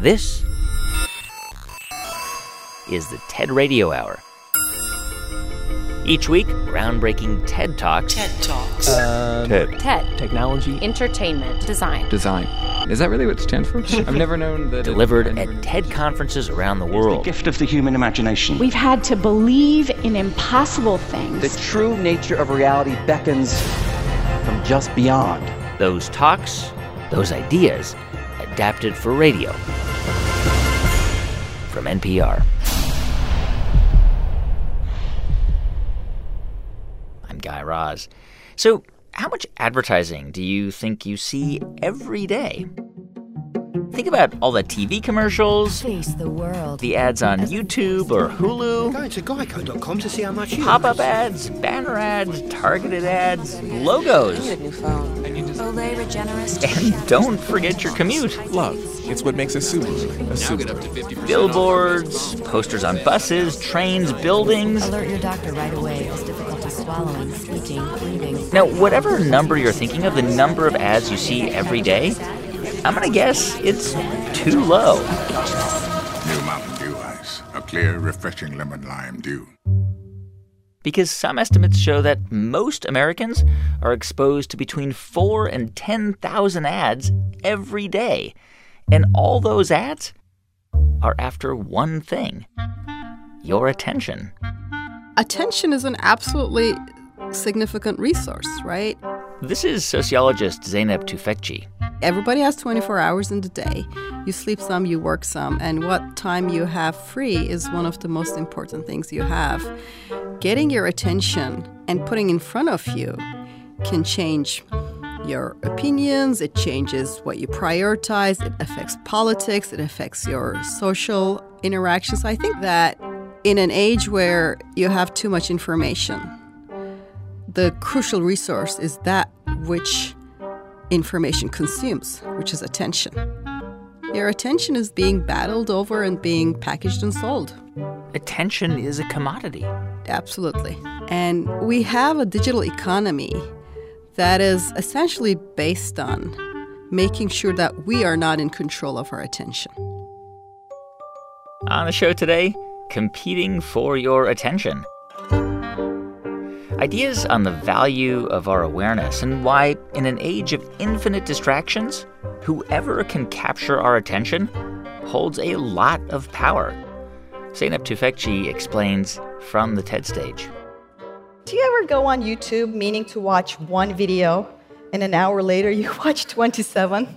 This is the TED Radio Hour. Each week, groundbreaking TED Talks. TED Talks. Um, TED. TED. Technology. Entertainment. Design. Design. Is that really what it stands for? I've never known that. Delivered I never at knew. TED conferences around the world. The gift of the human imagination. We've had to believe in impossible things. The true nature of reality beckons from just beyond. Those talks, those ideas, adapted for radio. From NPR. I'm Guy Raz. So, how much advertising do you think you see every day? Think about all the TV commercials, Face the world. the ads on YouTube or Hulu, Going to geico.com to see how much you pop up ads, banner ads, targeted ads, logos. Olay Regenerist. And don't forget your commute. Love. It's what makes a Subaru a Subaru. Billboards, posters on buses, trains, buildings. Alert your doctor right away. It's difficulty swallowing, speaking, breathing. Now, whatever number you're thinking of, the number of ads you see every day, I'm gonna guess it's too low. New Mountain Dew Ice. A clear, refreshing lemon lime dew. Because some estimates show that most Americans are exposed to between 4 and 10,000 ads every day. And all those ads are after one thing your attention. attention is an absolutely significant resource, right? This is sociologist Zeynep Tufekci. Everybody has 24 hours in the day. You sleep some, you work some, and what time you have free is one of the most important things you have. Getting your attention and putting in front of you can change your opinions, it changes what you prioritize, it affects politics, it affects your social interactions. I think that in an age where you have too much information, the crucial resource is that which information consumes, which is attention. Your attention is being battled over and being packaged and sold. Attention is a commodity. Absolutely. And we have a digital economy that is essentially based on making sure that we are not in control of our attention. On the show today, competing for your attention. Ideas on the value of our awareness and why, in an age of infinite distractions, whoever can capture our attention holds a lot of power. Zeynep Tufekci explains from the TED stage. Do you ever go on YouTube meaning to watch one video and an hour later you watch 27?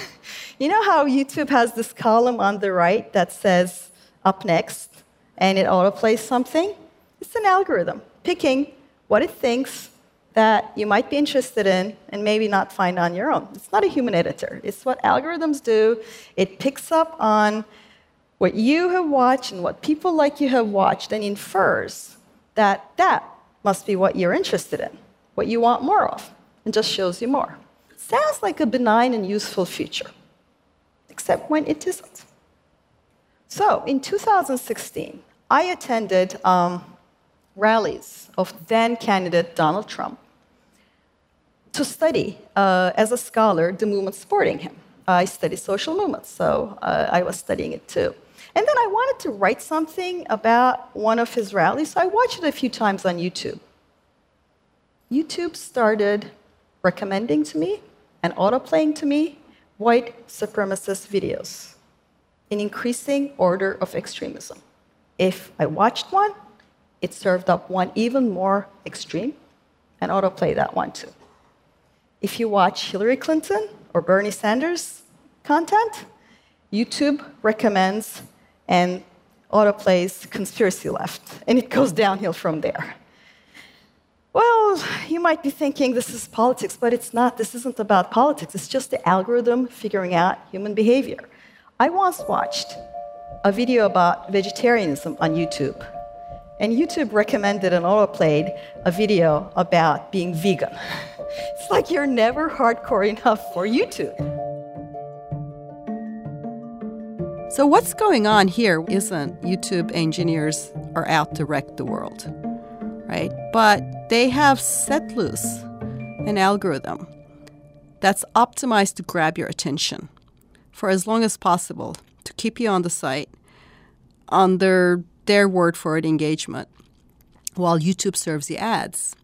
you know how YouTube has this column on the right that says up next and it autoplays something? It's an algorithm picking what it thinks that you might be interested in and maybe not find on your own. It's not a human editor. It's what algorithms do. It picks up on what you have watched and what people like you have watched and infers that that must be what you're interested in, what you want more of, and just shows you more. Sounds like a benign and useful feature, except when it isn't. So in 2016, I attended um, rallies of then candidate Donald Trump to study, uh, as a scholar, the movement supporting him. I study social movements, so uh, I was studying it too. And then I wanted to write something about one of his rallies, so I watched it a few times on YouTube. YouTube started recommending to me and autoplaying to me white supremacist videos in increasing order of extremism. If I watched one, it served up one even more extreme and autoplay that one too. If you watch Hillary Clinton or Bernie Sanders content, YouTube recommends and autoplays conspiracy left, and it goes downhill from there. Well, you might be thinking this is politics, but it's not. This isn't about politics. It's just the algorithm figuring out human behavior. I once watched a video about vegetarianism on YouTube, and YouTube recommended and autoplayed a video about being vegan. It's like you're never hardcore enough for YouTube. So, what's going on here isn't YouTube engineers are out to wreck the world, right? But they have set loose an algorithm that's optimized to grab your attention for as long as possible to keep you on the site under their word for it engagement while YouTube serves the ads.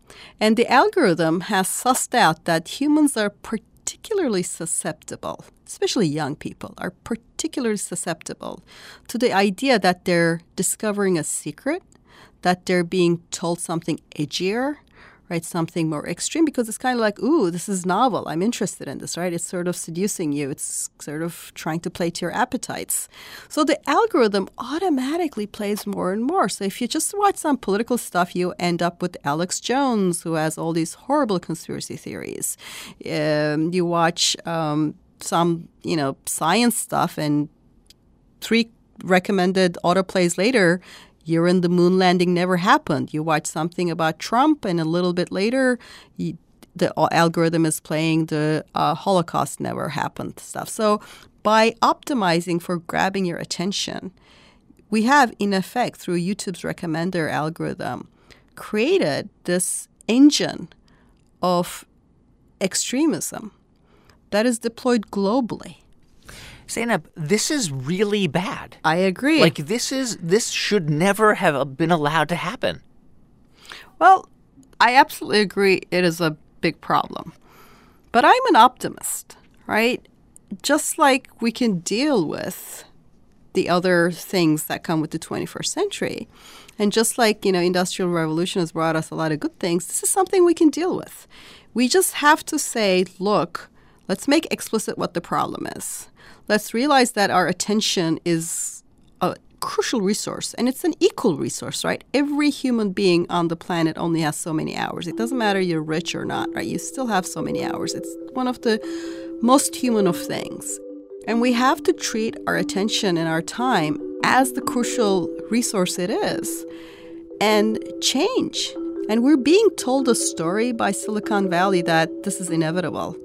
And the algorithm has sussed out that humans are particularly susceptible, especially young people, are particularly susceptible to the idea that they're discovering a secret, that they're being told something edgier, right? Something more extreme because it's kind of like, ooh, this is novel. I'm interested in this, right? It's sort of seducing you. It's sort of trying to play to your appetites. So the algorithm automatically plays more and more. So if you just watch some political stuff, you end up with Alex Jones, who has all these horrible conspiracy theories. Um, you watch um, some, you know, science stuff, and three recommended autoplays later year in the moon landing never happened. You watch something about Trump, and a little bit later, you, the algorithm is playing the uh, Holocaust never happened stuff. So by optimizing for grabbing your attention, we have, in effect, through YouTube's recommender algorithm, created this engine of extremism that is deployed globally. Zeynep, this is really bad. I agree. Like this is this should never have been allowed to happen. Well, I absolutely agree it is a big problem. But I'm an optimist, right? Just like we can deal with the other things that come with the 21st century. And just like, you know, industrial revolution has brought us a lot of good things, this is something we can deal with. We just have to say, look, let's make explicit what the problem is let's realize that our attention is a crucial resource and it's an equal resource, right? Every human being on the planet only has so many hours. It doesn't matter you're rich or not, right? You still have so many hours. It's one of the most human of things. And we have to treat our attention and our time as the crucial resource it is and change. And we're being told a story by Silicon Valley that this is inevitable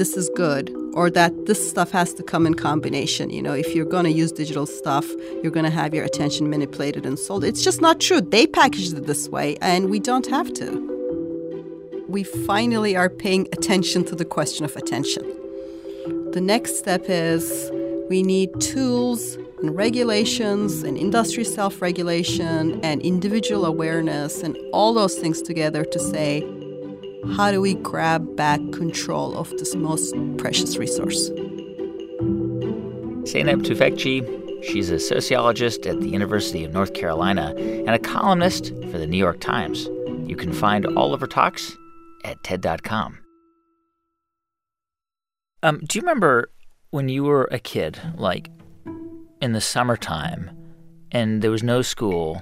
this is good or that this stuff has to come in combination. You know, if you're going to use digital stuff, you're going to have your attention manipulated and sold. It's just not true. They packaged it this way, and we don't have to. We finally are paying attention to the question of attention. The next step is we need tools and regulations and industry self regulation and individual awareness and all those things together to say, how do we grab back control of this most precious resource? Zeynep Tufekci, she's a sociologist at the University of North Carolina and a columnist for the New York Times. You can find all of her talks at TED.com. Um, do you remember when you were a kid, like in the summertime, and there was no school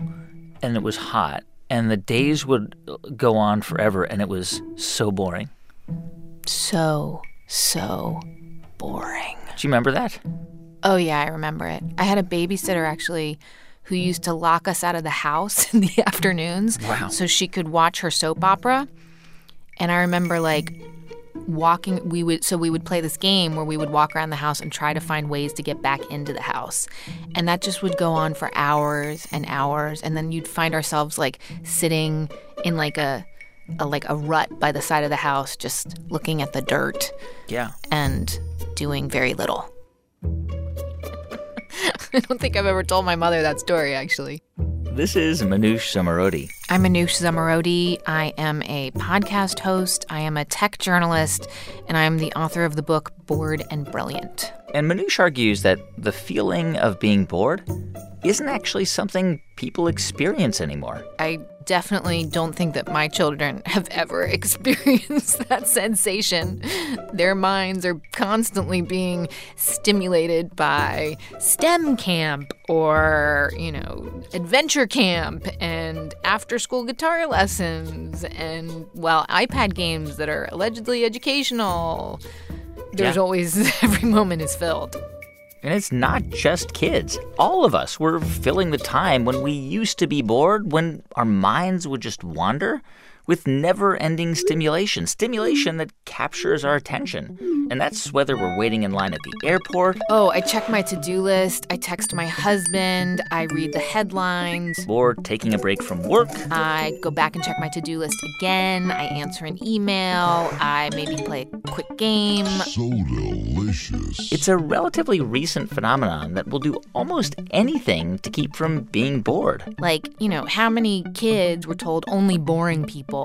and it was hot, and the days would go on forever, and it was so boring. So, so boring. Do you remember that? Oh, yeah, I remember it. I had a babysitter actually who used to lock us out of the house in the afternoons wow. so she could watch her soap opera. And I remember like walking we would so we would play this game where we would walk around the house and try to find ways to get back into the house. And that just would go on for hours and hours. And then you'd find ourselves like sitting in like a, a like a rut by the side of the house just looking at the dirt yeah. and doing very little. I don't think I've ever told my mother that story actually this is Manoush Zomorodi. I'm Manoush Zomorodi. I am a podcast host, I am a tech journalist, and I am the author of the book Bored and Brilliant. And Manoush argues that the feeling of being bored isn't actually something people experience anymore. I definitely don't think that my children have ever experienced that sensation. Their minds are constantly being stimulated by STEM camp or, you know, adventure camp and after school guitar lessons and, well, iPad games that are allegedly educational. There's yeah. always, every moment is filled. And it's not just kids. All of us were filling the time when we used to be bored, when our minds would just wander. With never ending stimulation, stimulation that captures our attention. And that's whether we're waiting in line at the airport. Oh, I check my to do list. I text my husband. I read the headlines. Or taking a break from work. I go back and check my to do list again. I answer an email. I maybe play a quick game. So delicious. It's a relatively recent phenomenon that will do almost anything to keep from being bored. Like, you know, how many kids were told only boring people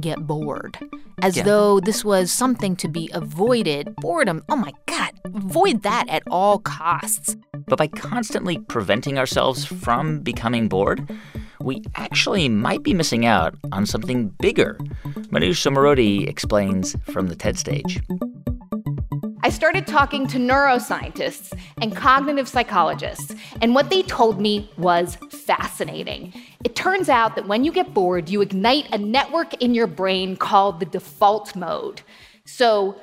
get bored? As Yeah. though this was something to be avoided. Boredom, oh my God, avoid that at all costs. But by constantly preventing ourselves from becoming bored, we actually might be missing out on something bigger. Manoush Zomorodi explains from the TED stage. I started talking to neuroscientists and cognitive psychologists, and what they told me was fascinating. It turns out that when you get bored, you ignite a network in your brain called the default mode. So,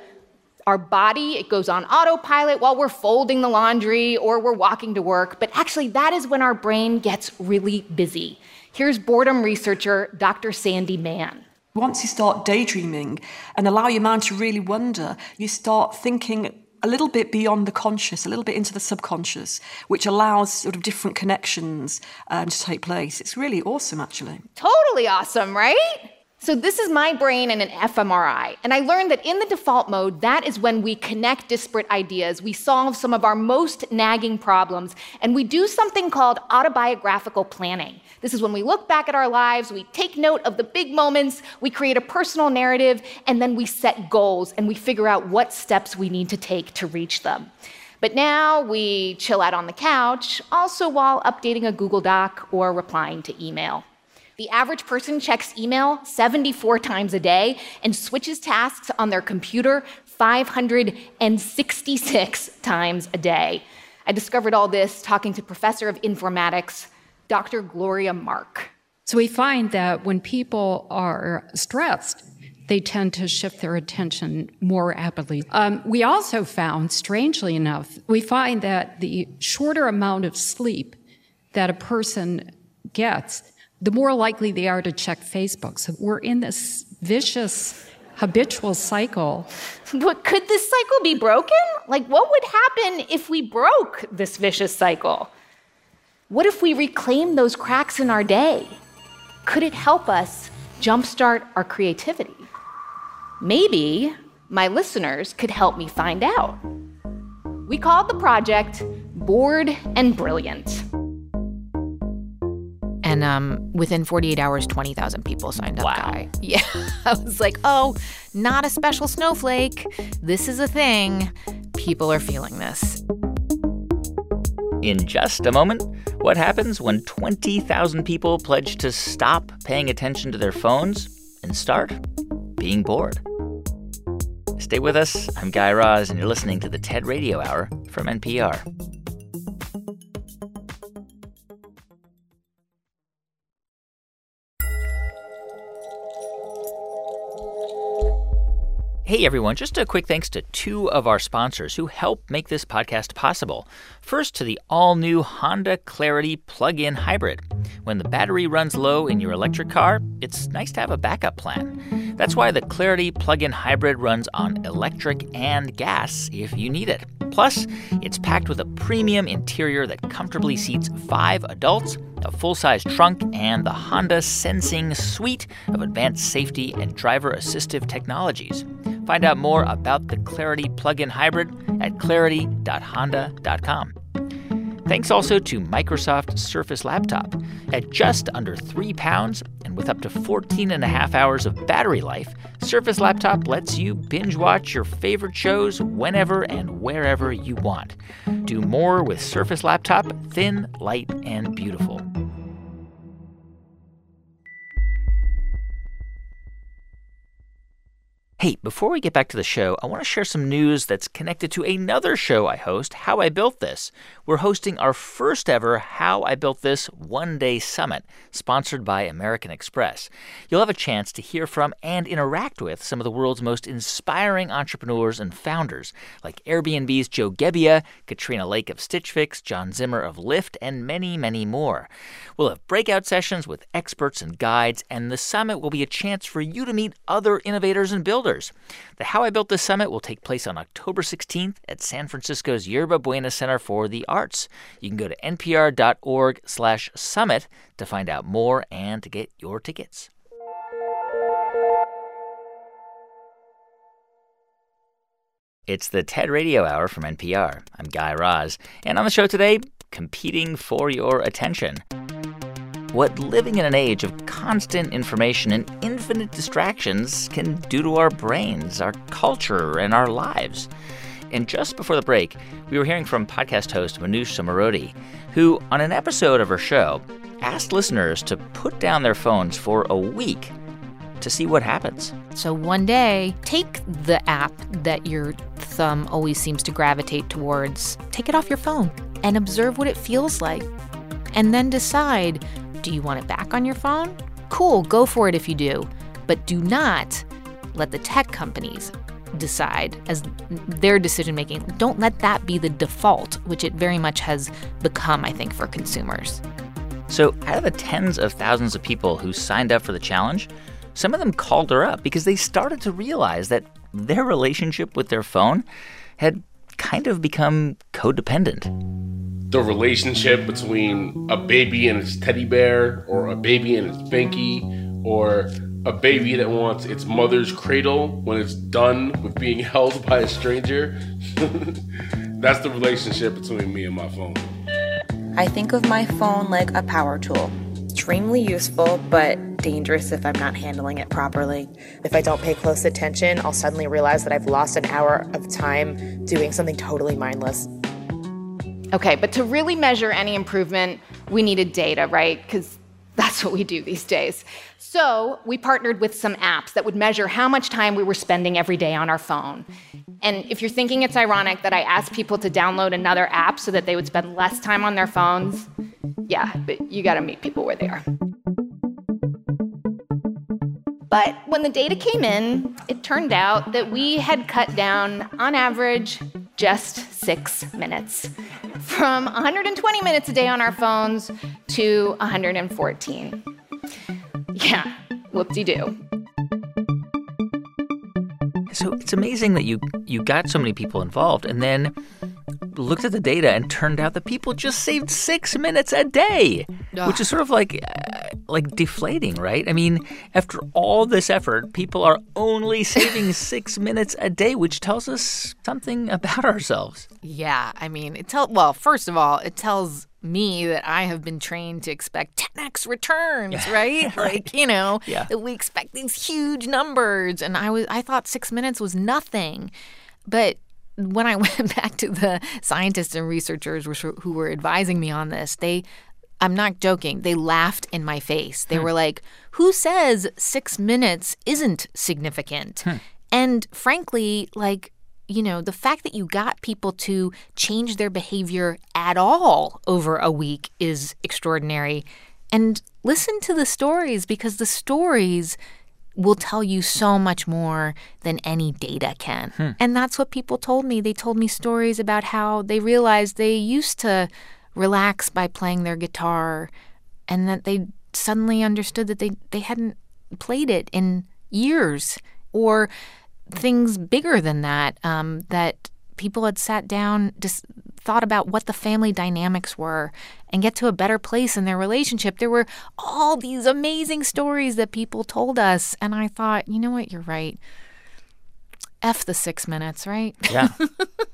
our body, it goes on autopilot while we're folding the laundry or we're walking to work, but actually, that is when our brain gets really busy. Here's boredom researcher Dr. Sandi Mann. Once you start daydreaming and allow your mind to really wonder, you start thinking a little bit beyond the conscious, a little bit into the subconscious, which allows sort of different connections um, to take place. It's really awesome, actually. Totally awesome, right? So, this is my brain in an fMRI. And I learned that in the default mode, that is when we connect disparate ideas, we solve some of our most nagging problems, and we do something called autobiographical planning. This is when we look back at our lives, we take note of the big moments, we create a personal narrative, and then we set goals and we figure out what steps we need to take to reach them. But now we chill out on the couch, also while updating a Google Doc or replying to email. The average person checks email 74 times a day and switches tasks on their computer 566 times a day. I discovered all this talking to professor of informatics, Dr. Gloria Mark. So we find that when people are stressed, they tend to shift their attention more rapidly. Um, we also found, strangely enough, we find that the shorter amount of sleep that a person gets, the more likely they are to check Facebook. So we're in this vicious, habitual cycle. But could this cycle be broken? Like, what would happen if we broke this vicious cycle? What if we reclaim those cracks in our day? Could it help us jumpstart our creativity? Maybe my listeners could help me find out. We called the project Bored and Brilliant. And um, within 48 hours, 20,000 people signed up. Wow. Guy. Yeah. I was like, oh, not a special snowflake. This is a thing. People are feeling this. In just a moment, what happens when 20,000 people pledge to stop paying attention to their phones and start being bored? Stay with us. I'm Guy Raz, and you're listening to the TED Radio Hour from NPR. Hey everyone, just a quick thanks to two of our sponsors who help make this podcast possible. First, to the all new Honda Clarity plug in hybrid. When the battery runs low in your electric car, it's nice to have a backup plan. That's why the Clarity plug in hybrid runs on electric and gas if you need it. Plus, it's packed with a premium interior that comfortably seats five adults, a full size trunk, and the Honda Sensing suite of advanced safety and driver assistive technologies. Find out more about the Clarity plug in hybrid at clarity.honda.com. Thanks also to Microsoft Surface Laptop. At just under three pounds and with up to 14 and a half hours of battery life, Surface Laptop lets you binge watch your favorite shows whenever and wherever you want. Do more with Surface Laptop, thin, light, and beautiful. Hey, before we get back to the show, I want to share some news that's connected to another show I host, How I Built This. We're hosting our first ever How I Built This one day summit, sponsored by American Express. You'll have a chance to hear from and interact with some of the world's most inspiring entrepreneurs and founders, like Airbnb's Joe Gebbia, Katrina Lake of Stitch Fix, John Zimmer of Lyft, and many, many more. We'll have breakout sessions with experts and guides, and the summit will be a chance for you to meet other innovators and builders. The How I Built This Summit will take place on October 16th at San Francisco's Yerba Buena Center for the Arts. You can go to npr.org slash summit to find out more and to get your tickets. It's the TED Radio Hour from NPR. I'm Guy Raz. And on the show today, competing for your attention what living in an age of constant information and infinite distractions can do to our brains, our culture, and our lives. And just before the break, we were hearing from podcast host Manoush Zomorodi, who, on an episode of her show, asked listeners to put down their phones for a week to see what happens. So one day, take the app that your thumb always seems to gravitate towards, take it off your phone and observe what it feels like. And then decide do you want it back on your phone? Cool, go for it if you do. But do not let the tech companies decide as their decision making. Don't let that be the default, which it very much has become, I think, for consumers. So, out of the tens of thousands of people who signed up for the challenge, some of them called her up because they started to realize that their relationship with their phone had kind of become codependent the relationship between a baby and its teddy bear, or a baby and its banky, or a baby that wants its mother's cradle when it's done with being held by a stranger. That's the relationship between me and my phone. I think of my phone like a power tool. Extremely useful, but dangerous if I'm not handling it properly. If I don't pay close attention, I'll suddenly realize that I've lost an hour of time doing something totally mindless. Okay, but to really measure any improvement, we needed data, right? Because that's what we do these days. So we partnered with some apps that would measure how much time we were spending every day on our phone. And if you're thinking it's ironic that I asked people to download another app so that they would spend less time on their phones, yeah, but you gotta meet people where they are. But when the data came in, it turned out that we had cut down, on average, just six minutes from 120 minutes a day on our phones to 114. Yeah, whoop de doo. So it's amazing that you you got so many people involved, and then looked at the data and turned out that people just saved six minutes a day, Ugh. which is sort of like uh, like deflating, right? I mean, after all this effort, people are only saving six minutes a day, which tells us something about ourselves. Yeah, I mean, it tell Well, first of all, it tells me that I have been trained to expect 10x returns, yeah. right? right? Like, you know, yeah. we expect these huge numbers and I was I thought 6 minutes was nothing. But when I went back to the scientists and researchers who were advising me on this, they I'm not joking. They laughed in my face. They hmm. were like, "Who says 6 minutes isn't significant?" Hmm. And frankly, like you know, the fact that you got people to change their behavior at all over a week is extraordinary. And listen to the stories because the stories will tell you so much more than any data can. Hmm. And that's what people told me. They told me stories about how they realized they used to relax by playing their guitar and that they suddenly understood that they, they hadn't played it in years or things bigger than that um, that people had sat down just thought about what the family dynamics were and get to a better place in their relationship. There were all these amazing stories that people told us. And I thought, you know what? You're right. F the six minutes, right? Yeah.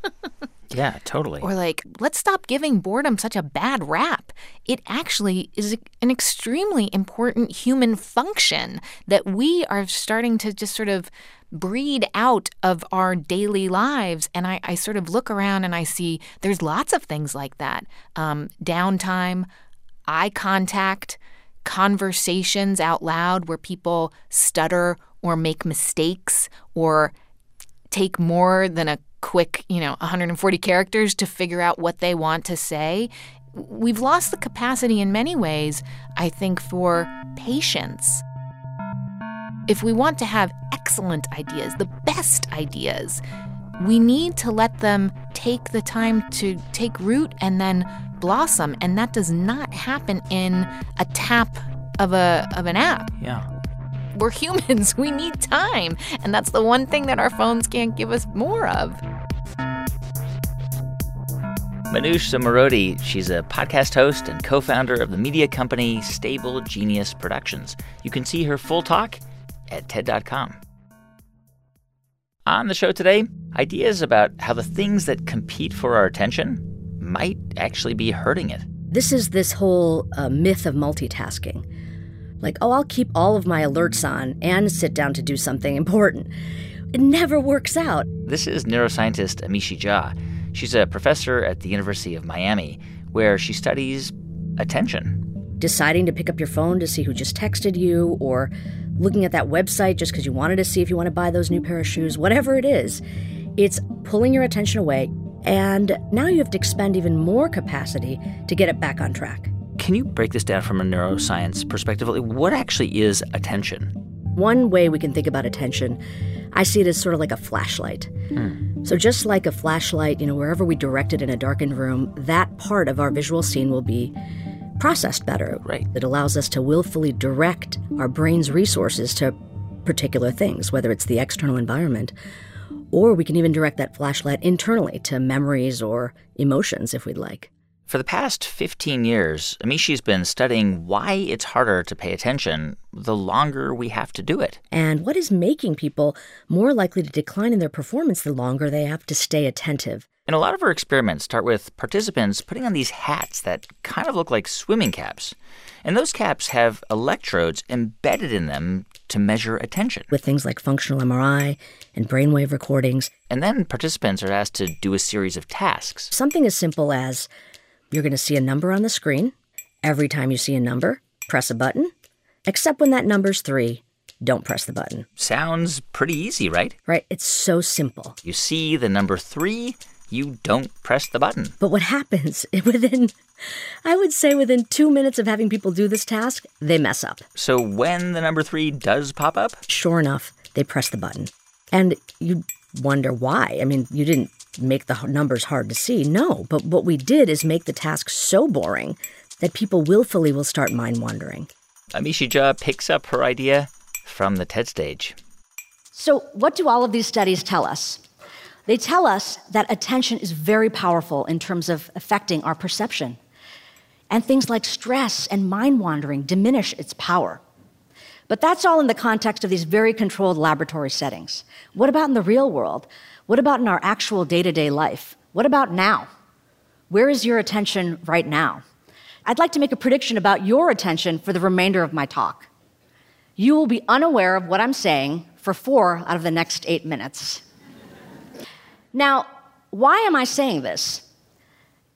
yeah, totally. Or like, let's stop giving boredom such a bad rap. It actually is an extremely important human function that we are starting to just sort of breed out of our daily lives. And I, I sort of look around and I see there's lots of things like that um, downtime, eye contact, conversations out loud where people stutter or make mistakes or take more than a quick, you know, 140 characters to figure out what they want to say. We've lost the capacity in many ways, I think, for patience. If we want to have excellent ideas, the best ideas, we need to let them take the time to take root and then blossom. And that does not happen in a tap of a of an app. Yeah. We're humans. We need time. And that's the one thing that our phones can't give us more of. Manoush Zomorodi, she's a podcast host and co founder of the media company Stable Genius Productions. You can see her full talk at TED.com. On the show today, ideas about how the things that compete for our attention might actually be hurting it. This is this whole uh, myth of multitasking. Like, oh, I'll keep all of my alerts on and sit down to do something important. It never works out. This is neuroscientist Amishi Jha. She's a professor at the University of Miami, where she studies attention. Deciding to pick up your phone to see who just texted you, or looking at that website just because you wanted to see if you want to buy those new pair of shoes, whatever it is, it's pulling your attention away, and now you have to expend even more capacity to get it back on track. Can you break this down from a neuroscience perspective? What actually is attention? One way we can think about attention, I see it as sort of like a flashlight. Hmm. So, just like a flashlight, you know, wherever we direct it in a darkened room, that part of our visual scene will be processed better. Right. It allows us to willfully direct our brain's resources to particular things, whether it's the external environment, or we can even direct that flashlight internally to memories or emotions if we'd like. For the past 15 years, Amishi's been studying why it's harder to pay attention the longer we have to do it. And what is making people more likely to decline in their performance the longer they have to stay attentive. And a lot of her experiments start with participants putting on these hats that kind of look like swimming caps. And those caps have electrodes embedded in them to measure attention. With things like functional MRI and brainwave recordings. And then participants are asked to do a series of tasks. Something as simple as you're going to see a number on the screen. Every time you see a number, press a button. Except when that number's three, don't press the button. Sounds pretty easy, right? Right. It's so simple. You see the number three, you don't press the button. But what happens within, I would say within two minutes of having people do this task, they mess up. So when the number three does pop up? Sure enough, they press the button. And you wonder why. I mean, you didn't make the numbers hard to see. No, but what we did is make the task so boring that people willfully will start mind wandering. Amishi Jha picks up her idea from the TED stage. So, what do all of these studies tell us? They tell us that attention is very powerful in terms of affecting our perception. And things like stress and mind wandering diminish its power. But that's all in the context of these very controlled laboratory settings. What about in the real world? What about in our actual day to day life? What about now? Where is your attention right now? I'd like to make a prediction about your attention for the remainder of my talk. You will be unaware of what I'm saying for four out of the next eight minutes. Now, why am I saying this?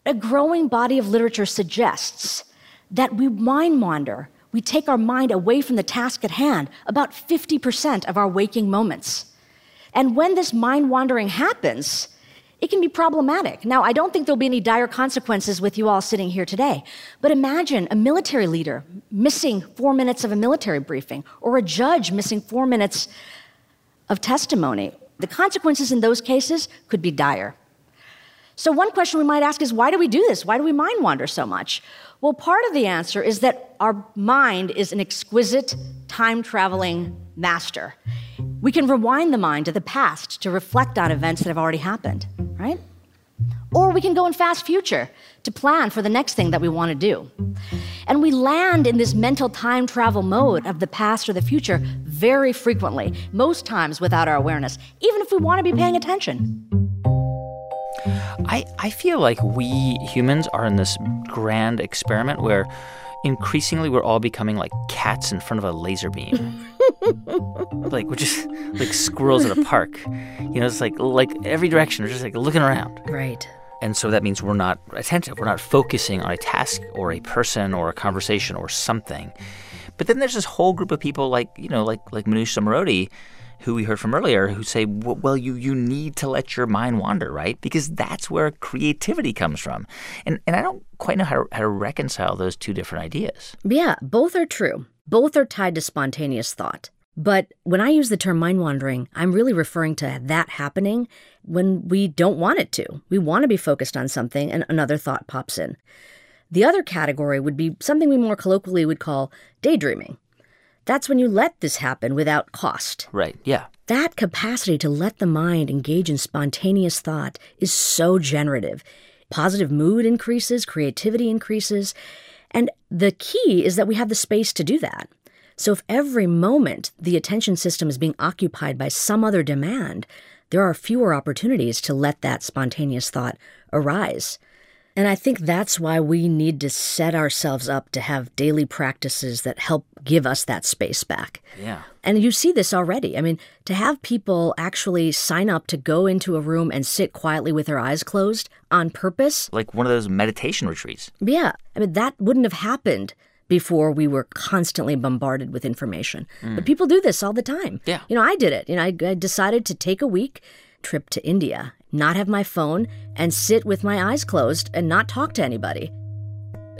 A growing body of literature suggests that we mind wander, we take our mind away from the task at hand about 50% of our waking moments. And when this mind wandering happens, it can be problematic. Now, I don't think there'll be any dire consequences with you all sitting here today, but imagine a military leader missing four minutes of a military briefing, or a judge missing four minutes of testimony. The consequences in those cases could be dire. So, one question we might ask is why do we do this? Why do we mind wander so much? Well, part of the answer is that our mind is an exquisite, time traveling master. We can rewind the mind to the past to reflect on events that have already happened, right? Or we can go in fast future to plan for the next thing that we want to do. And we land in this mental time travel mode of the past or the future very frequently, most times without our awareness, even if we want to be paying attention. I, I feel like we humans are in this grand experiment where increasingly we're all becoming like cats in front of a laser beam. like we're just like squirrels at a park. You know, it's like like every direction. We're just like looking around. Right. And so that means we're not attentive. We're not focusing on a task or a person or a conversation or something. But then there's this whole group of people like, you know, like like Manoush Zomorodi, who we heard from earlier, who say, well, you you need to let your mind wander, right? Because that's where creativity comes from. And and I don't quite know how how to reconcile those two different ideas. Yeah, both are true. Both are tied to spontaneous thought. But when I use the term mind wandering, I'm really referring to that happening when we don't want it to. We want to be focused on something and another thought pops in. The other category would be something we more colloquially would call daydreaming. That's when you let this happen without cost. Right, yeah. That capacity to let the mind engage in spontaneous thought is so generative. Positive mood increases, creativity increases, and the key is that we have the space to do that. So if every moment the attention system is being occupied by some other demand, there are fewer opportunities to let that spontaneous thought arise. And I think that's why we need to set ourselves up to have daily practices that help give us that space back. Yeah. And you see this already. I mean, to have people actually sign up to go into a room and sit quietly with their eyes closed on purpose. Like one of those meditation retreats. Yeah. I mean, that wouldn't have happened before we were constantly bombarded with information. Mm. But people do this all the time. Yeah. You know, I did it. You know, I, I decided to take a week trip to India not have my phone, and sit with my eyes closed and not talk to anybody.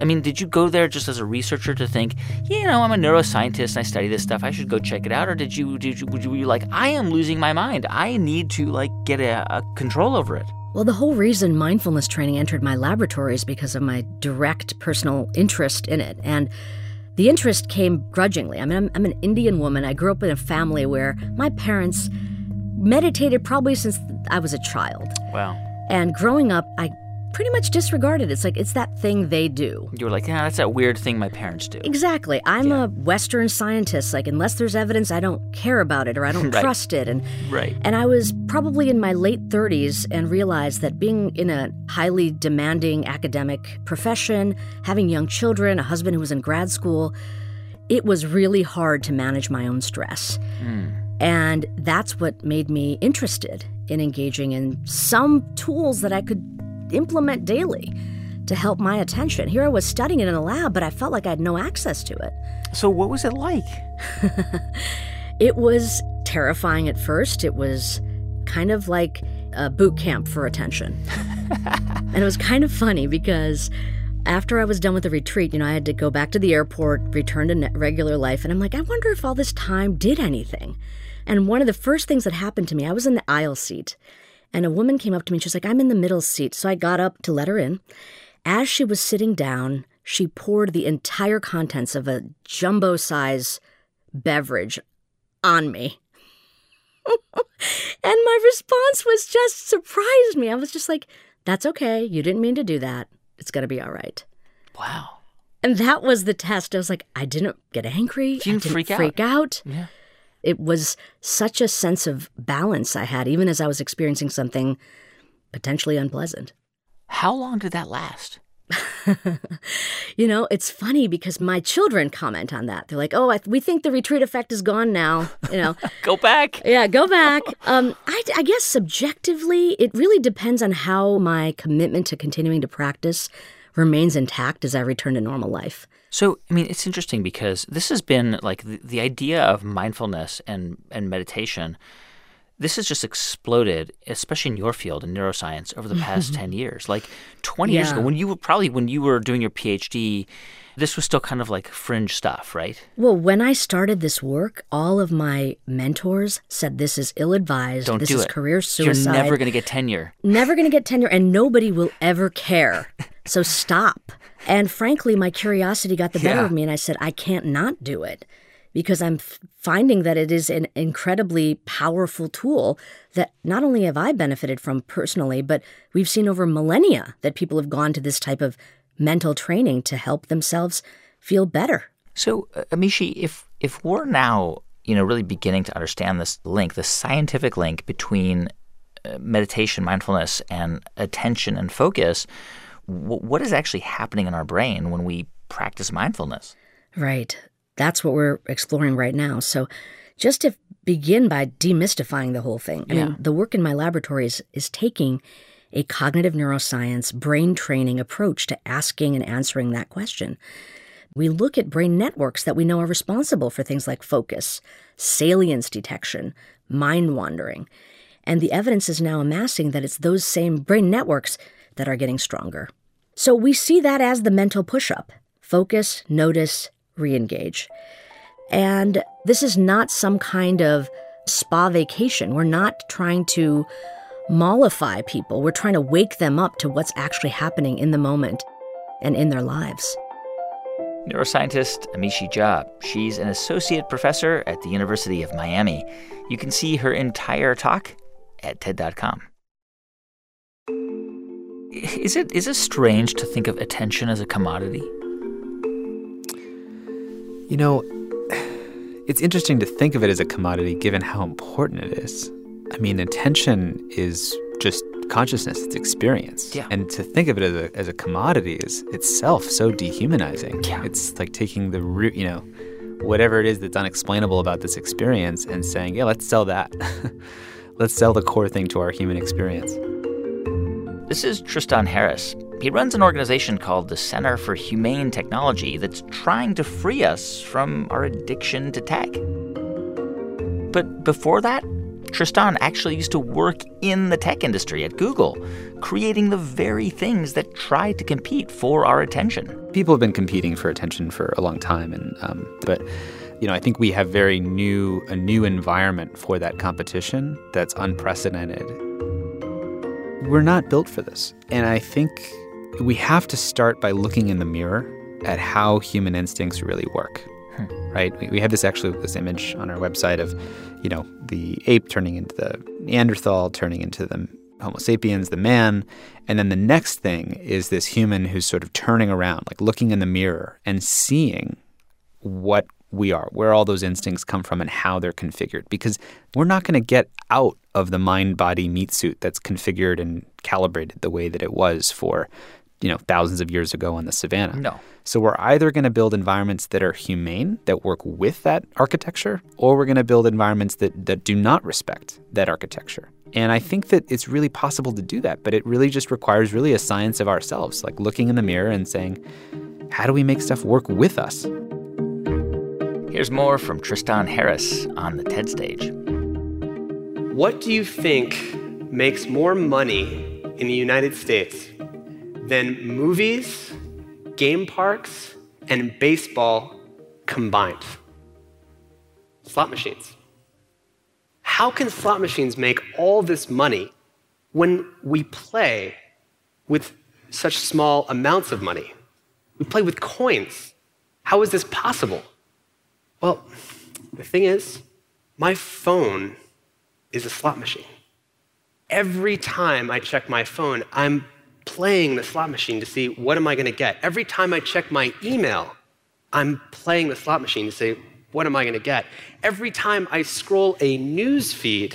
I mean, did you go there just as a researcher to think, you know, I'm a neuroscientist and I study this stuff. I should go check it out, or did you did you were you like, I am losing my mind. I need to like get a, a control over it. Well, the whole reason mindfulness training entered my laboratory is because of my direct personal interest in it, and the interest came grudgingly. I mean, I'm, I'm an Indian woman. I grew up in a family where my parents meditated probably since I was a child. Wow. And growing up, I pretty much disregarded. It's like it's that thing they do. You were like, yeah, that's that weird thing my parents do. Exactly. I'm yeah. a Western scientist. Like, unless there's evidence, I don't care about it or I don't right. trust it. And right. And I was probably in my late 30s and realized that being in a highly demanding academic profession, having young children, a husband who was in grad school, it was really hard to manage my own stress. Mm. And that's what made me interested in engaging in some tools that I could implement daily to help my attention. Here I was studying it in a lab, but I felt like I had no access to it. So, what was it like? it was terrifying at first. It was kind of like a boot camp for attention. and it was kind of funny because after I was done with the retreat, you know, I had to go back to the airport, return to regular life, and I'm like, I wonder if all this time did anything. And one of the first things that happened to me, I was in the aisle seat, and a woman came up to me and she's like, I'm in the middle seat. So I got up to let her in. As she was sitting down, she poured the entire contents of a jumbo size beverage on me. and my response was just surprised me. I was just like, that's okay. You didn't mean to do that. It's going to be all right. Wow. And that was the test. I was like, I didn't get angry. You didn't, I didn't freak, freak out. out. Yeah. It was such a sense of balance I had, even as I was experiencing something potentially unpleasant. How long did that last? you know, it's funny because my children comment on that. They're like, "Oh, th- we think the retreat effect is gone now." You know, go back. Yeah, go back. Um, I, I guess subjectively, it really depends on how my commitment to continuing to practice remains intact as I return to normal life. So, I mean, it's interesting because this has been like the, the idea of mindfulness and, and meditation. This has just exploded, especially in your field in neuroscience, over the past 10 years. Like 20 Yeah. years ago, when you were probably when you were doing your PhD, this was still kind of like fringe stuff, right? Well, when I started this work, all of my mentors said this is ill advised. Don't this do is it. career suicide. You're never going to get tenure. never going to get tenure, and nobody will ever care. So stop. And frankly, my curiosity got the better Yeah. of me, and I said, I can't not do it because I'm f- finding that it is an incredibly powerful tool that not only have I benefited from personally, but we've seen over millennia that people have gone to this type of mental training to help themselves feel better. So, uh, Amishi, if if we're now, you know, really beginning to understand this link, the scientific link between uh, meditation, mindfulness, and attention and focus, w- what is actually happening in our brain when we practice mindfulness? Right. That's what we're exploring right now. So, just to begin by demystifying the whole thing, I Yeah. mean, the work in my laboratories is taking a cognitive neuroscience brain training approach to asking and answering that question. we look at brain networks that we know are responsible for things like focus, salience detection, mind wandering. And the evidence is now amassing that it's those same brain networks that are getting stronger. So we see that as the mental push up focus, notice, re engage. And this is not some kind of spa vacation. We're not trying to mollify people, we're trying to wake them up to what's actually happening in the moment and in their lives. Neuroscientist Amishi Jha. She's an associate professor at the University of Miami. You can see her entire talk at TED.com. Is it is it strange to think of attention as a commodity? You know, it's interesting to think of it as a commodity given how important it is. I mean, attention is just consciousness, it's experience. Yeah. And to think of it as a, as a commodity is itself so dehumanizing. Yeah. It's like taking the root, you know, whatever it is that's unexplainable about this experience and saying, yeah, let's sell that. let's sell the core thing to our human experience. This is Tristan Harris. He runs an organization called the Center for Humane Technology that's trying to free us from our addiction to tech. But before that, Tristan actually used to work in the tech industry at Google, creating the very things that try to compete for our attention. People have been competing for attention for a long time, and um, but you know I think we have very new a new environment for that competition that's unprecedented. We're not built for this, and I think we have to start by looking in the mirror at how human instincts really work right? We, we have this actually this image on our website of, you know, the ape turning into the Neanderthal, turning into the Homo sapiens, the man, and then the next thing is this human who's sort of turning around, like looking in the mirror and seeing what we are, where all those instincts come from, and how they're configured. Because we're not going to get out of the mind body meat suit that's configured and calibrated the way that it was for you know thousands of years ago on the savannah. No. So we're either going to build environments that are humane that work with that architecture or we're going to build environments that that do not respect that architecture. And I think that it's really possible to do that, but it really just requires really a science of ourselves, like looking in the mirror and saying, how do we make stuff work with us? Here's more from Tristan Harris on the TED stage. What do you think makes more money in the United States than movies, game parks, and baseball combined. Slot machines. How can slot machines make all this money when we play with such small amounts of money? We play with coins. How is this possible? Well, the thing is, my phone is a slot machine. Every time I check my phone, I'm playing the slot machine to see what am I going to get. Every time I check my email, I'm playing the slot machine to say, what am I going to get? Every time I scroll a news feed,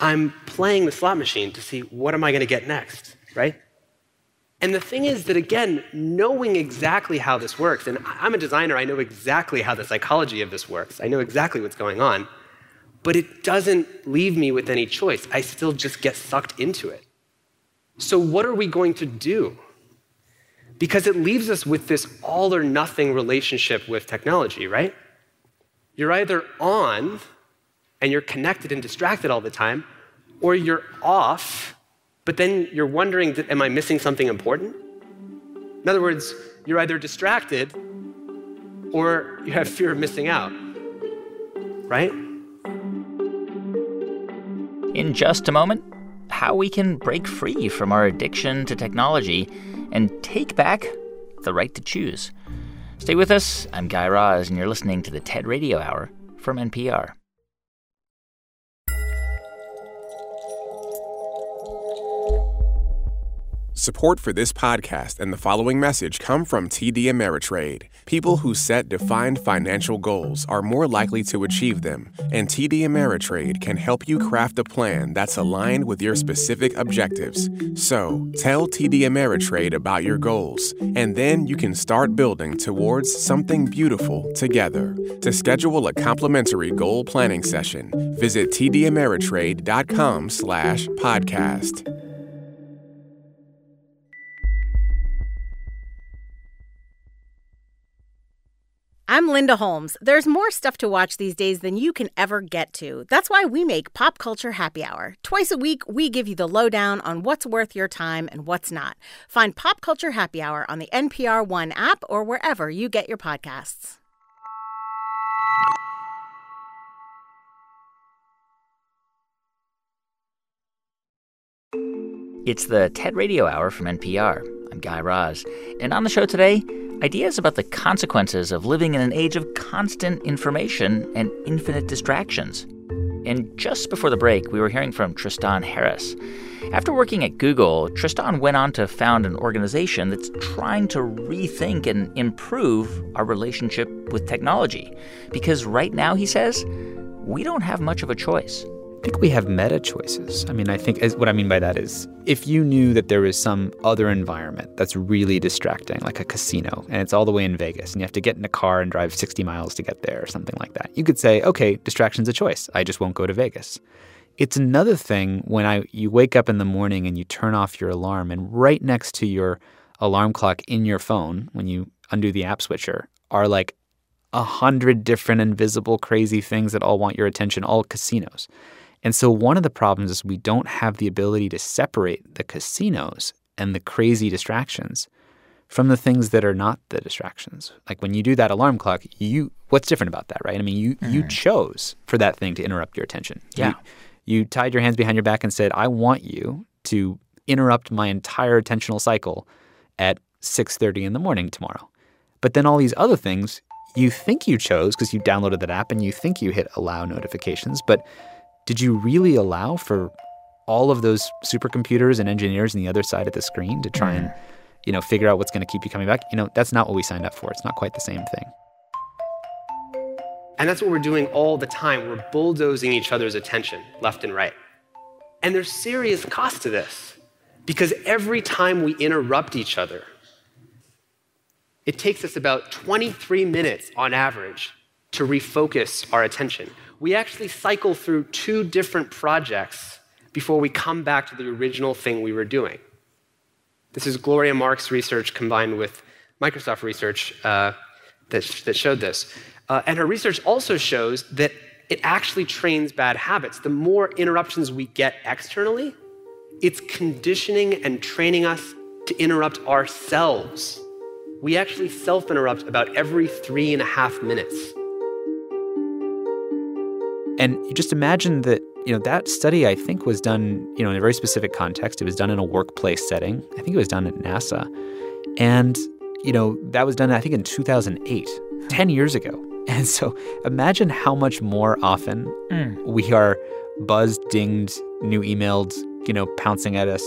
I'm playing the slot machine to see what am I going to get next, right? And the thing is that, again, knowing exactly how this works, and I'm a designer, I know exactly how the psychology of this works, I know exactly what's going on, but it doesn't leave me with any choice. I still just get sucked into it. So, what are we going to do? Because it leaves us with this all or nothing relationship with technology, right? You're either on and you're connected and distracted all the time, or you're off, but then you're wondering, am I missing something important? In other words, you're either distracted or you have fear of missing out, right? In just a moment, how we can break free from our addiction to technology and take back the right to choose. Stay with us. I'm Guy Raz, and you're listening to the TED Radio Hour from NPR. Support for this podcast and the following message come from TD Ameritrade. People who set defined financial goals are more likely to achieve them, and TD Ameritrade can help you craft a plan that's aligned with your specific objectives. So, tell TD Ameritrade about your goals, and then you can start building towards something beautiful together. To schedule a complimentary goal planning session, visit tdameritrade.com/podcast. I'm Linda Holmes. There's more stuff to watch these days than you can ever get to. That's why we make Pop Culture Happy Hour. Twice a week, we give you the lowdown on what's worth your time and what's not. Find Pop Culture Happy Hour on the NPR One app or wherever you get your podcasts. It's the TED Radio Hour from NPR. I'm Guy Raz. And on the show today, ideas about the consequences of living in an age of constant information and infinite distractions. And just before the break, we were hearing from Tristan Harris. After working at Google, Tristan went on to found an organization that's trying to rethink and improve our relationship with technology. Because right now, he says, we don't have much of a choice. I think we have meta choices. I mean, I think as, what I mean by that is if you knew that there was some other environment that's really distracting, like a casino, and it's all the way in Vegas, and you have to get in a car and drive 60 miles to get there or something like that, you could say, okay, distraction's a choice. I just won't go to Vegas. It's another thing when I you wake up in the morning and you turn off your alarm, and right next to your alarm clock in your phone, when you undo the app switcher, are like a hundred different invisible crazy things that all want your attention, all casinos. And so one of the problems is we don't have the ability to separate the casinos and the crazy distractions from the things that are not the distractions. Like when you do that alarm clock, you what's different about that, right? I mean, you mm-hmm. you chose for that thing to interrupt your attention. Yeah. You, you tied your hands behind your back and said, "I want you to interrupt my entire attentional cycle at 6:30 in the morning tomorrow." But then all these other things you think you chose because you downloaded that app and you think you hit allow notifications, but did you really allow for all of those supercomputers and engineers on the other side of the screen to try and, mm-hmm. you know, figure out what's going to keep you coming back? You know, that's not what we signed up for. It's not quite the same thing. And that's what we're doing all the time. We're bulldozing each other's attention left and right. And there's serious cost to this because every time we interrupt each other, it takes us about 23 minutes on average to refocus our attention we actually cycle through two different projects before we come back to the original thing we were doing. This is Gloria Mark's research combined with Microsoft research uh, that, that showed this. Uh, and her research also shows that it actually trains bad habits. The more interruptions we get externally, it's conditioning and training us to interrupt ourselves. We actually self interrupt about every three and a half minutes. And you just imagine that, you know, that study I think was done, you know, in a very specific context. It was done in a workplace setting. I think it was done at NASA. And, you know, that was done I think in 2008, 10 years ago. And so imagine how much more often mm. we are buzzed, dinged, new emailed, you know, pouncing at us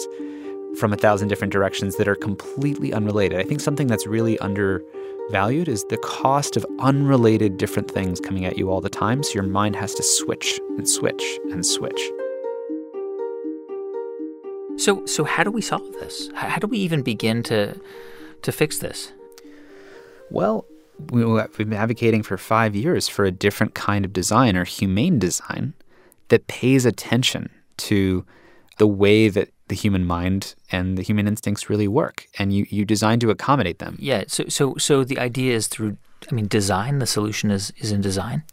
from a thousand different directions that are completely unrelated. I think something that's really under valued is the cost of unrelated different things coming at you all the time. So your mind has to switch and switch and switch. So, so how do we solve this? How do we even begin to, to fix this? Well, we've been advocating for five years for a different kind of design or humane design that pays attention to the way that the human mind and the human instincts really work, and you you design to accommodate them. Yeah. So so so the idea is through. I mean, design. The solution is is in design.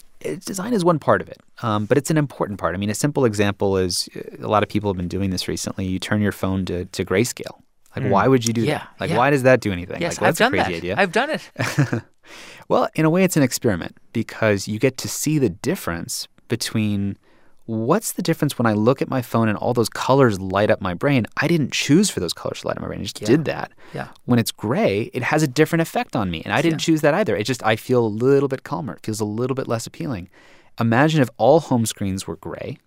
Design is one part of it, um, but it's an important part. I mean, a simple example is uh, a lot of people have been doing this recently. You turn your phone to, to grayscale. Like, mm. why would you do yeah, that? Like, yeah. why does that do anything? Yes, like, I've done a crazy that. idea. I've done it. well, in a way, it's an experiment because you get to see the difference between what's the difference when I look at my phone and all those colors light up my brain? I didn't choose for those colors to light up my brain. I just yeah. did that. Yeah. When it's gray, it has a different effect on me. And I didn't yeah. choose that either. It just, I feel a little bit calmer. It feels a little bit less appealing. Imagine if all home screens were gray,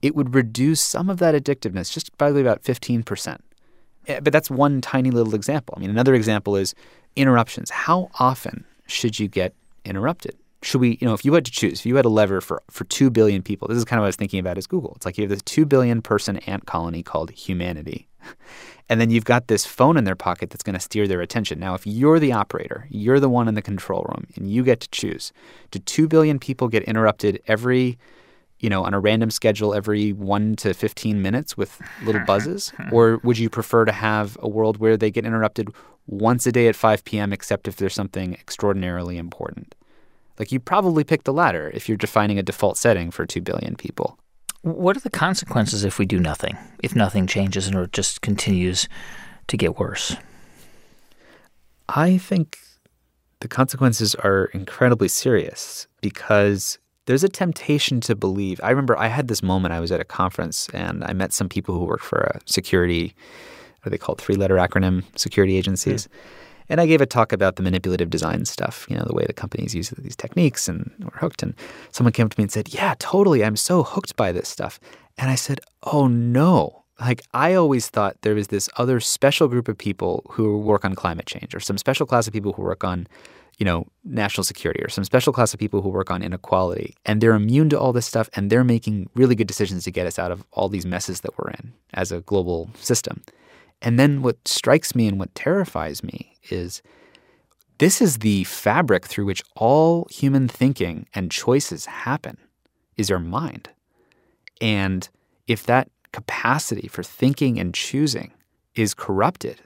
it would reduce some of that addictiveness, just probably about 15%. Eh, but that's one tiny little example. I mean, another example is interruptions. How often should you get interrupted? Should we, you know, if you had to choose, if you had a lever for, for 2 billion people, this is kind of what I was thinking about as Google. It's like you have this 2 billion person ant colony called humanity. And then you've got this phone in their pocket that's going to steer their attention. Now, if you're the operator, you're the one in the control room, and you get to choose do 2 billion people get interrupted every, you know, on a random schedule every 1 to 15 minutes with little buzzes? or would you prefer to have a world where they get interrupted once a day at 5 p.m., except if there's something extraordinarily important. Like, you probably pick the latter if you're defining a default setting for 2 billion people. What are the consequences if we do nothing? If nothing changes and it just continues to get worse? I think the consequences are incredibly serious because there's a temptation to believe. I remember I had this moment. I was at a conference and I met some people who work for a security, what are they called, three letter acronym security agencies. Mm. And I gave a talk about the manipulative design stuff, you know, the way the companies use these techniques and we're hooked. And someone came up to me and said, Yeah, totally. I'm so hooked by this stuff. And I said, Oh, no. Like, I always thought there was this other special group of people who work on climate change or some special class of people who work on, you know, national security or some special class of people who work on inequality. And they're immune to all this stuff and they're making really good decisions to get us out of all these messes that we're in as a global system. And then what strikes me and what terrifies me is this is the fabric through which all human thinking and choices happen is our mind. And if that capacity for thinking and choosing is corrupted,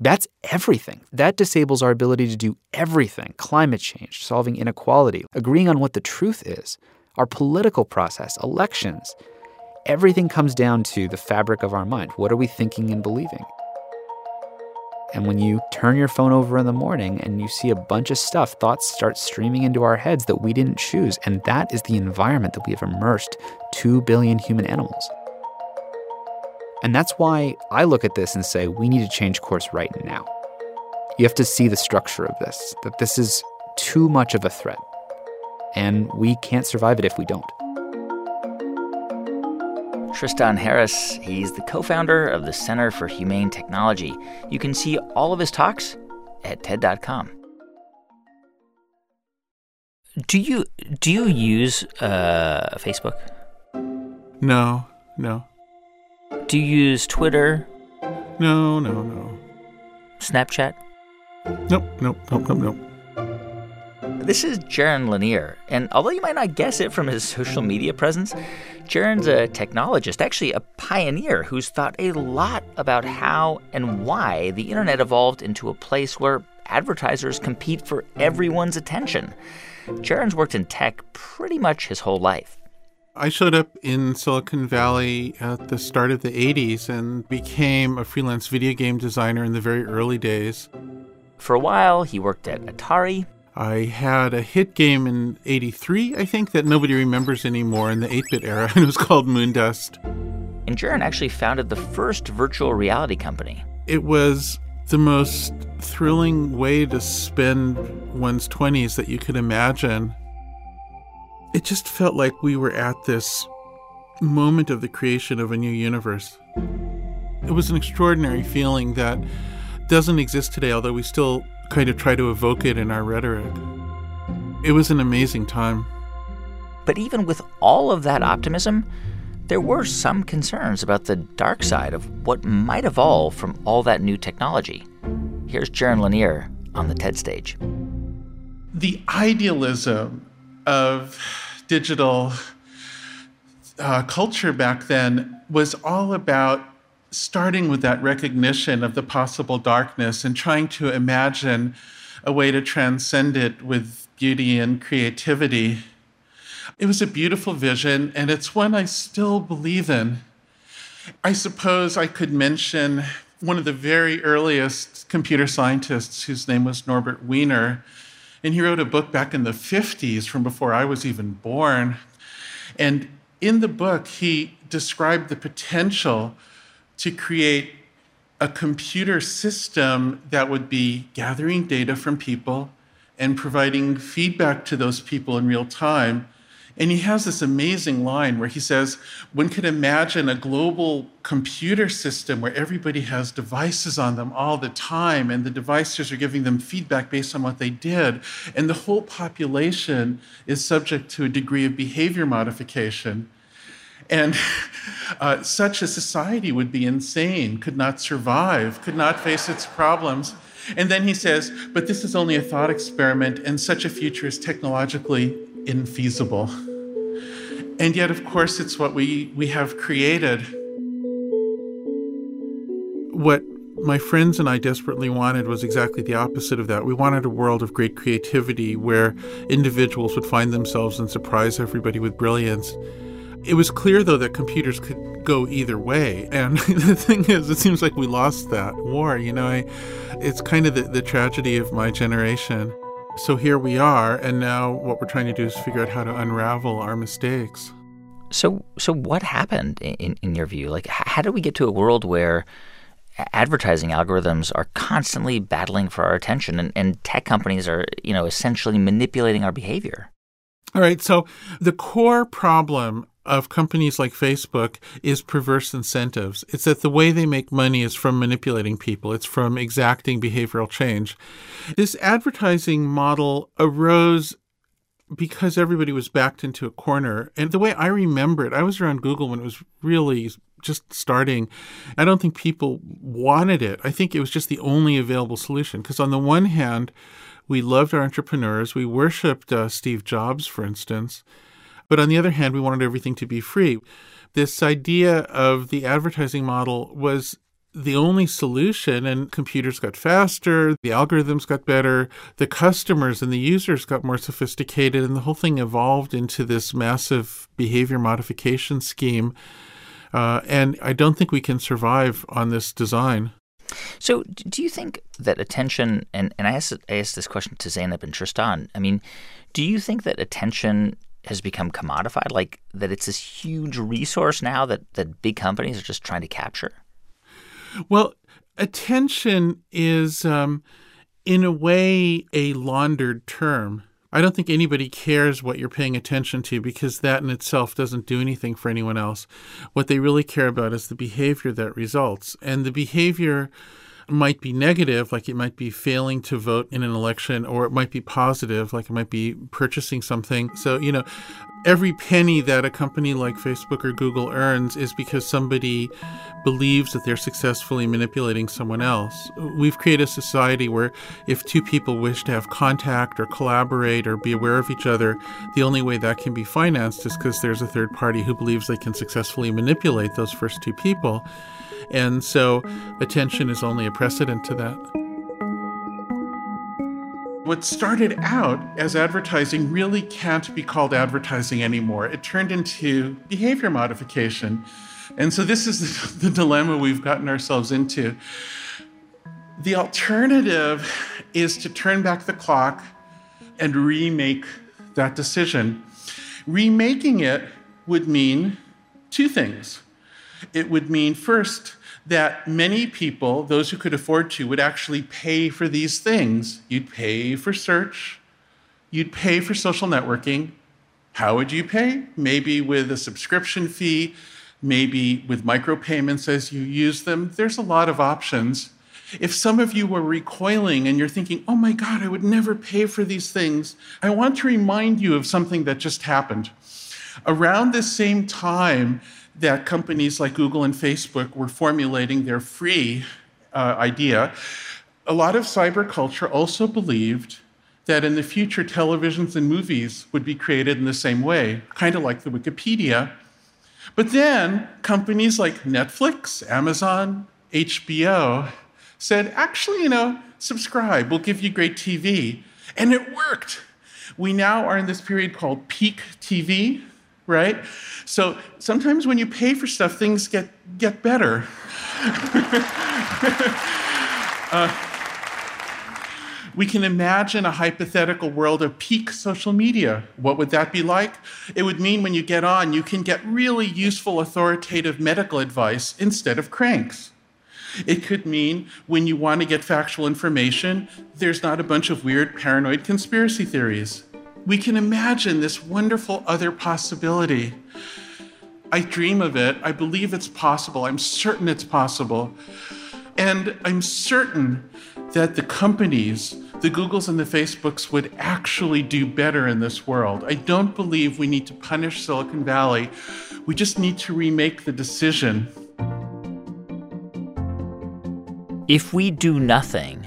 that's everything. That disables our ability to do everything climate change, solving inequality, agreeing on what the truth is, our political process, elections, everything comes down to the fabric of our mind. What are we thinking and believing? And when you turn your phone over in the morning and you see a bunch of stuff, thoughts start streaming into our heads that we didn't choose. And that is the environment that we have immersed 2 billion human animals. And that's why I look at this and say we need to change course right now. You have to see the structure of this, that this is too much of a threat. And we can't survive it if we don't. Tristan Harris. He's the co founder of the Center for Humane Technology. You can see all of his talks at TED.com. Do you do you use uh, Facebook? No, no. Do you use Twitter? No, no, no. Snapchat? Nope, nope, nope, nope, nope. This is Jaron Lanier, and although you might not guess it from his social media presence, Jaron's a technologist, actually a pioneer who's thought a lot about how and why the internet evolved into a place where advertisers compete for everyone's attention. Jaron's worked in tech pretty much his whole life. I showed up in Silicon Valley at the start of the 80s and became a freelance video game designer in the very early days. For a while, he worked at Atari, I had a hit game in 83, I think, that nobody remembers anymore in the 8 bit era, and it was called Moondust. And Jaron actually founded the first virtual reality company. It was the most thrilling way to spend one's 20s that you could imagine. It just felt like we were at this moment of the creation of a new universe. It was an extraordinary feeling that doesn't exist today, although we still kind of try to evoke it in our rhetoric. It was an amazing time. But even with all of that optimism, there were some concerns about the dark side of what might evolve from all that new technology. Here's Jaron Lanier on the TED stage. The idealism of digital uh, culture back then was all about starting with that recognition of the possible darkness and trying to imagine a way to transcend it with beauty and creativity. It was a beautiful vision, and it's one I still believe in. I suppose I could mention one of the very earliest computer scientists, whose name was Norbert Wiener. And he wrote a book back in the 50s, from before I was even born. And in the book, he described the potential to create a computer system that would be gathering data from people and providing feedback to those people in real time. And he has this amazing line where he says, One could imagine a global computer system where everybody has devices on them all the time, and the devices are giving them feedback based on what they did. And the whole population is subject to a degree of behavior modification. And uh, such a society would be insane, could not survive, could not face its problems. And then he says, but this is only a thought experiment, and such a future is technologically infeasible. And yet, of course, it's what we, we have created. What my friends and I desperately wanted was exactly the opposite of that. We wanted a world of great creativity where individuals would find themselves and surprise everybody with brilliance. It was clear, though, that computers could go either way. And the thing is, it seems like we lost that war. You know, I, it's kind of the, the tragedy of my generation. So here we are, and now what we're trying to do is figure out how to unravel our mistakes. So, so what happened in, in your view? Like, how did we get to a world where advertising algorithms are constantly battling for our attention and, and tech companies are, you know, essentially manipulating our behavior? All right. So the core problem of companies like Facebook is perverse incentives. It's that the way they make money is from manipulating people, it's from exacting behavioral change. This advertising model arose because everybody was backed into a corner. And the way I remember it, I was around Google when it was really just starting. I don't think people wanted it. I think it was just the only available solution. Because on the one hand, we loved our entrepreneurs, we worshiped uh, Steve Jobs, for instance. But on the other hand, we wanted everything to be free. This idea of the advertising model was the only solution, and computers got faster, the algorithms got better, the customers and the users got more sophisticated, and the whole thing evolved into this massive behavior modification scheme. Uh, and I don't think we can survive on this design. So, do you think that attention, and, and I, asked, I asked this question to Zeynep and Tristan, I mean, do you think that attention has become commodified, like that it's this huge resource now that, that big companies are just trying to capture? Well, attention is, um, in a way, a laundered term. I don't think anybody cares what you're paying attention to because that in itself doesn't do anything for anyone else. What they really care about is the behavior that results. And the behavior might be negative, like it might be failing to vote in an election, or it might be positive, like it might be purchasing something. So, you know, every penny that a company like Facebook or Google earns is because somebody believes that they're successfully manipulating someone else. We've created a society where if two people wish to have contact or collaborate or be aware of each other, the only way that can be financed is because there's a third party who believes they can successfully manipulate those first two people. And so attention is only a precedent to that. What started out as advertising really can't be called advertising anymore. It turned into behavior modification. And so this is the, dilemma we've gotten ourselves into. The alternative is to turn back the clock and remake that decision. Remaking it would mean two things. It would mean, first, that many people, those who could afford to, would actually pay for these things. You'd pay for search, you'd pay for social networking. How would you pay? Maybe with a subscription fee, maybe with micropayments as you use them. There's a lot of options. If some of you were recoiling and you're thinking, oh my God, I would never pay for these things, I want to remind you of something that just happened. Around the same time, that companies like Google and Facebook were formulating their free uh, idea, a lot of cyber culture also believed that in the future televisions and movies would be created in the same way, kind of like the Wikipedia. But then companies like Netflix, Amazon, HBO said, actually, you know, subscribe, we'll give you great TV. And it worked. We now are in this period called peak TV, right? So sometimes when you pay for stuff, things get, get better. uh, we can imagine a hypothetical world of peak social media. What would that be like? It would mean when you get on, you can get really useful, authoritative medical advice instead of cranks. It could mean when you want to get factual information, there's not a bunch of weird paranoid conspiracy theories we can imagine this wonderful other possibility. I dream of it. I believe it's possible. I'm certain it's possible. And I'm certain that the companies, the Googles and the Facebooks, would actually do better in this world. I don't believe we need to punish Silicon Valley. We just need to remake the decision. If we do nothing,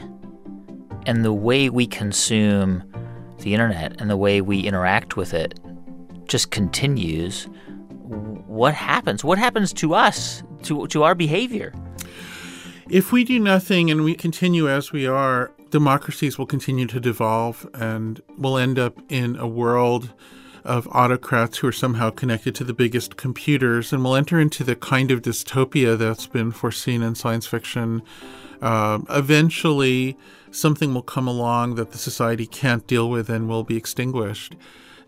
and the way we consume the internet and the way we interact with it just continues, what happens? What happens to us, to, to our behavior? If we do nothing and we continue as we are, democracies will continue to devolve and we'll end up in a world of autocrats who are somehow connected to the biggest computers, and we'll enter into the kind of dystopia that's been foreseen in science fiction. Uh, eventually, something will come along that the society can't deal with and will be extinguished.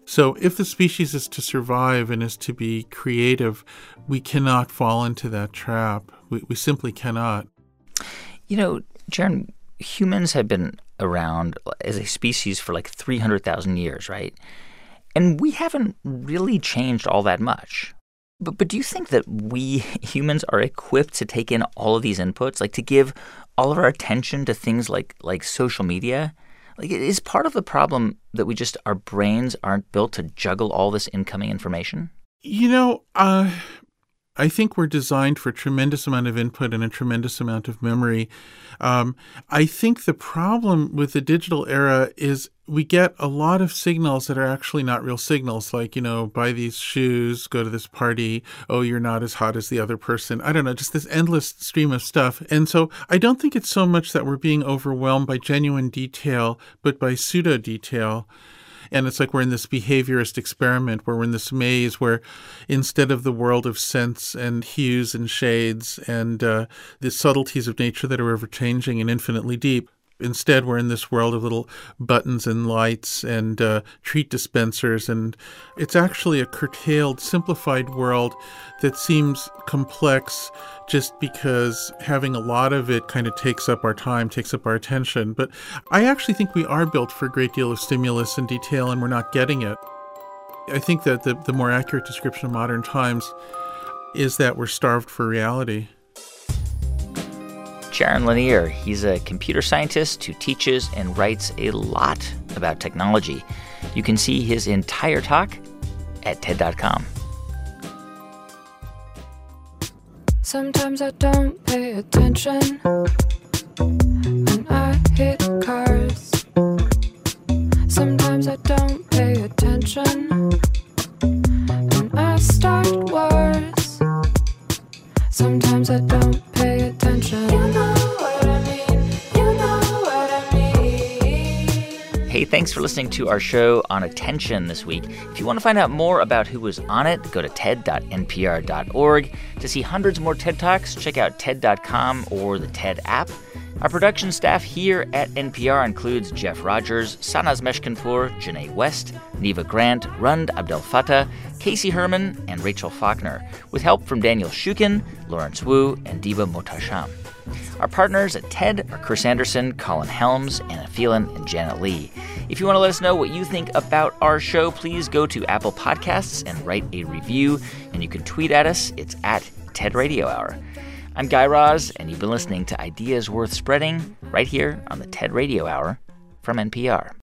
So, if the species is to survive and is to be creative, we cannot fall into that trap. We, we simply cannot. You know, Jaron, humans have been around as a species for like 300,000 years, right? And we haven't really changed all that much. But, but do you think that we humans are equipped to take in all of these inputs, like to give all of our attention to things like like social media? Like is part of the problem that we just our brains aren't built to juggle all this incoming information? You know, uh, I think we're designed for a tremendous amount of input and a tremendous amount of memory. Um, I think the problem with the digital era is we get a lot of signals that are actually not real signals, like, you know, buy these shoes, go to this party, oh, you're not as hot as the other person. I don't know, just this endless stream of stuff. And so I don't think it's so much that we're being overwhelmed by genuine detail, but by pseudo detail. And it's like we're in this behaviorist experiment where we're in this maze where instead of the world of scents and hues and shades and uh, the subtleties of nature that are ever changing and infinitely deep, Instead, we're in this world of little buttons and lights and uh, treat dispensers, and it's actually a curtailed, simplified world that seems complex just because having a lot of it kind of takes up our time, takes up our attention. But I actually think we are built for a great deal of stimulus and detail, and we're not getting it. I think that the, the more accurate description of modern times is that we're starved for reality. Jaron Lanier. He's a computer scientist who teaches and writes a lot about technology. You can see his entire talk at TED.com. Sometimes I don't pay attention when I hit cars. Sometimes I don't pay attention and I start wars. Sometimes I don't Hey, thanks for listening to our show on attention this week. If you want to find out more about who was on it, go to ted.npr.org. To see hundreds more TED Talks, check out TED.com or the TED app. Our production staff here at NPR includes Jeff Rogers, Sanaz Meshkinpour, Janae West, Neva Grant, Rund Abdelfatah, Casey Herman, and Rachel Faulkner, with help from Daniel Shukin, Lawrence Wu, and Diba Mohtasham. Our partners at TED are Chris Anderson, Colin Helms, Anna Phelan, and Janet Lee. If you want to let us know what you think about our show, please go to Apple Podcasts and write a review. And you can tweet at us. It's at TED Radio Hour. I'm Guy Raz, and you've been listening to Ideas Worth Spreading right here on the TED Radio Hour from NPR.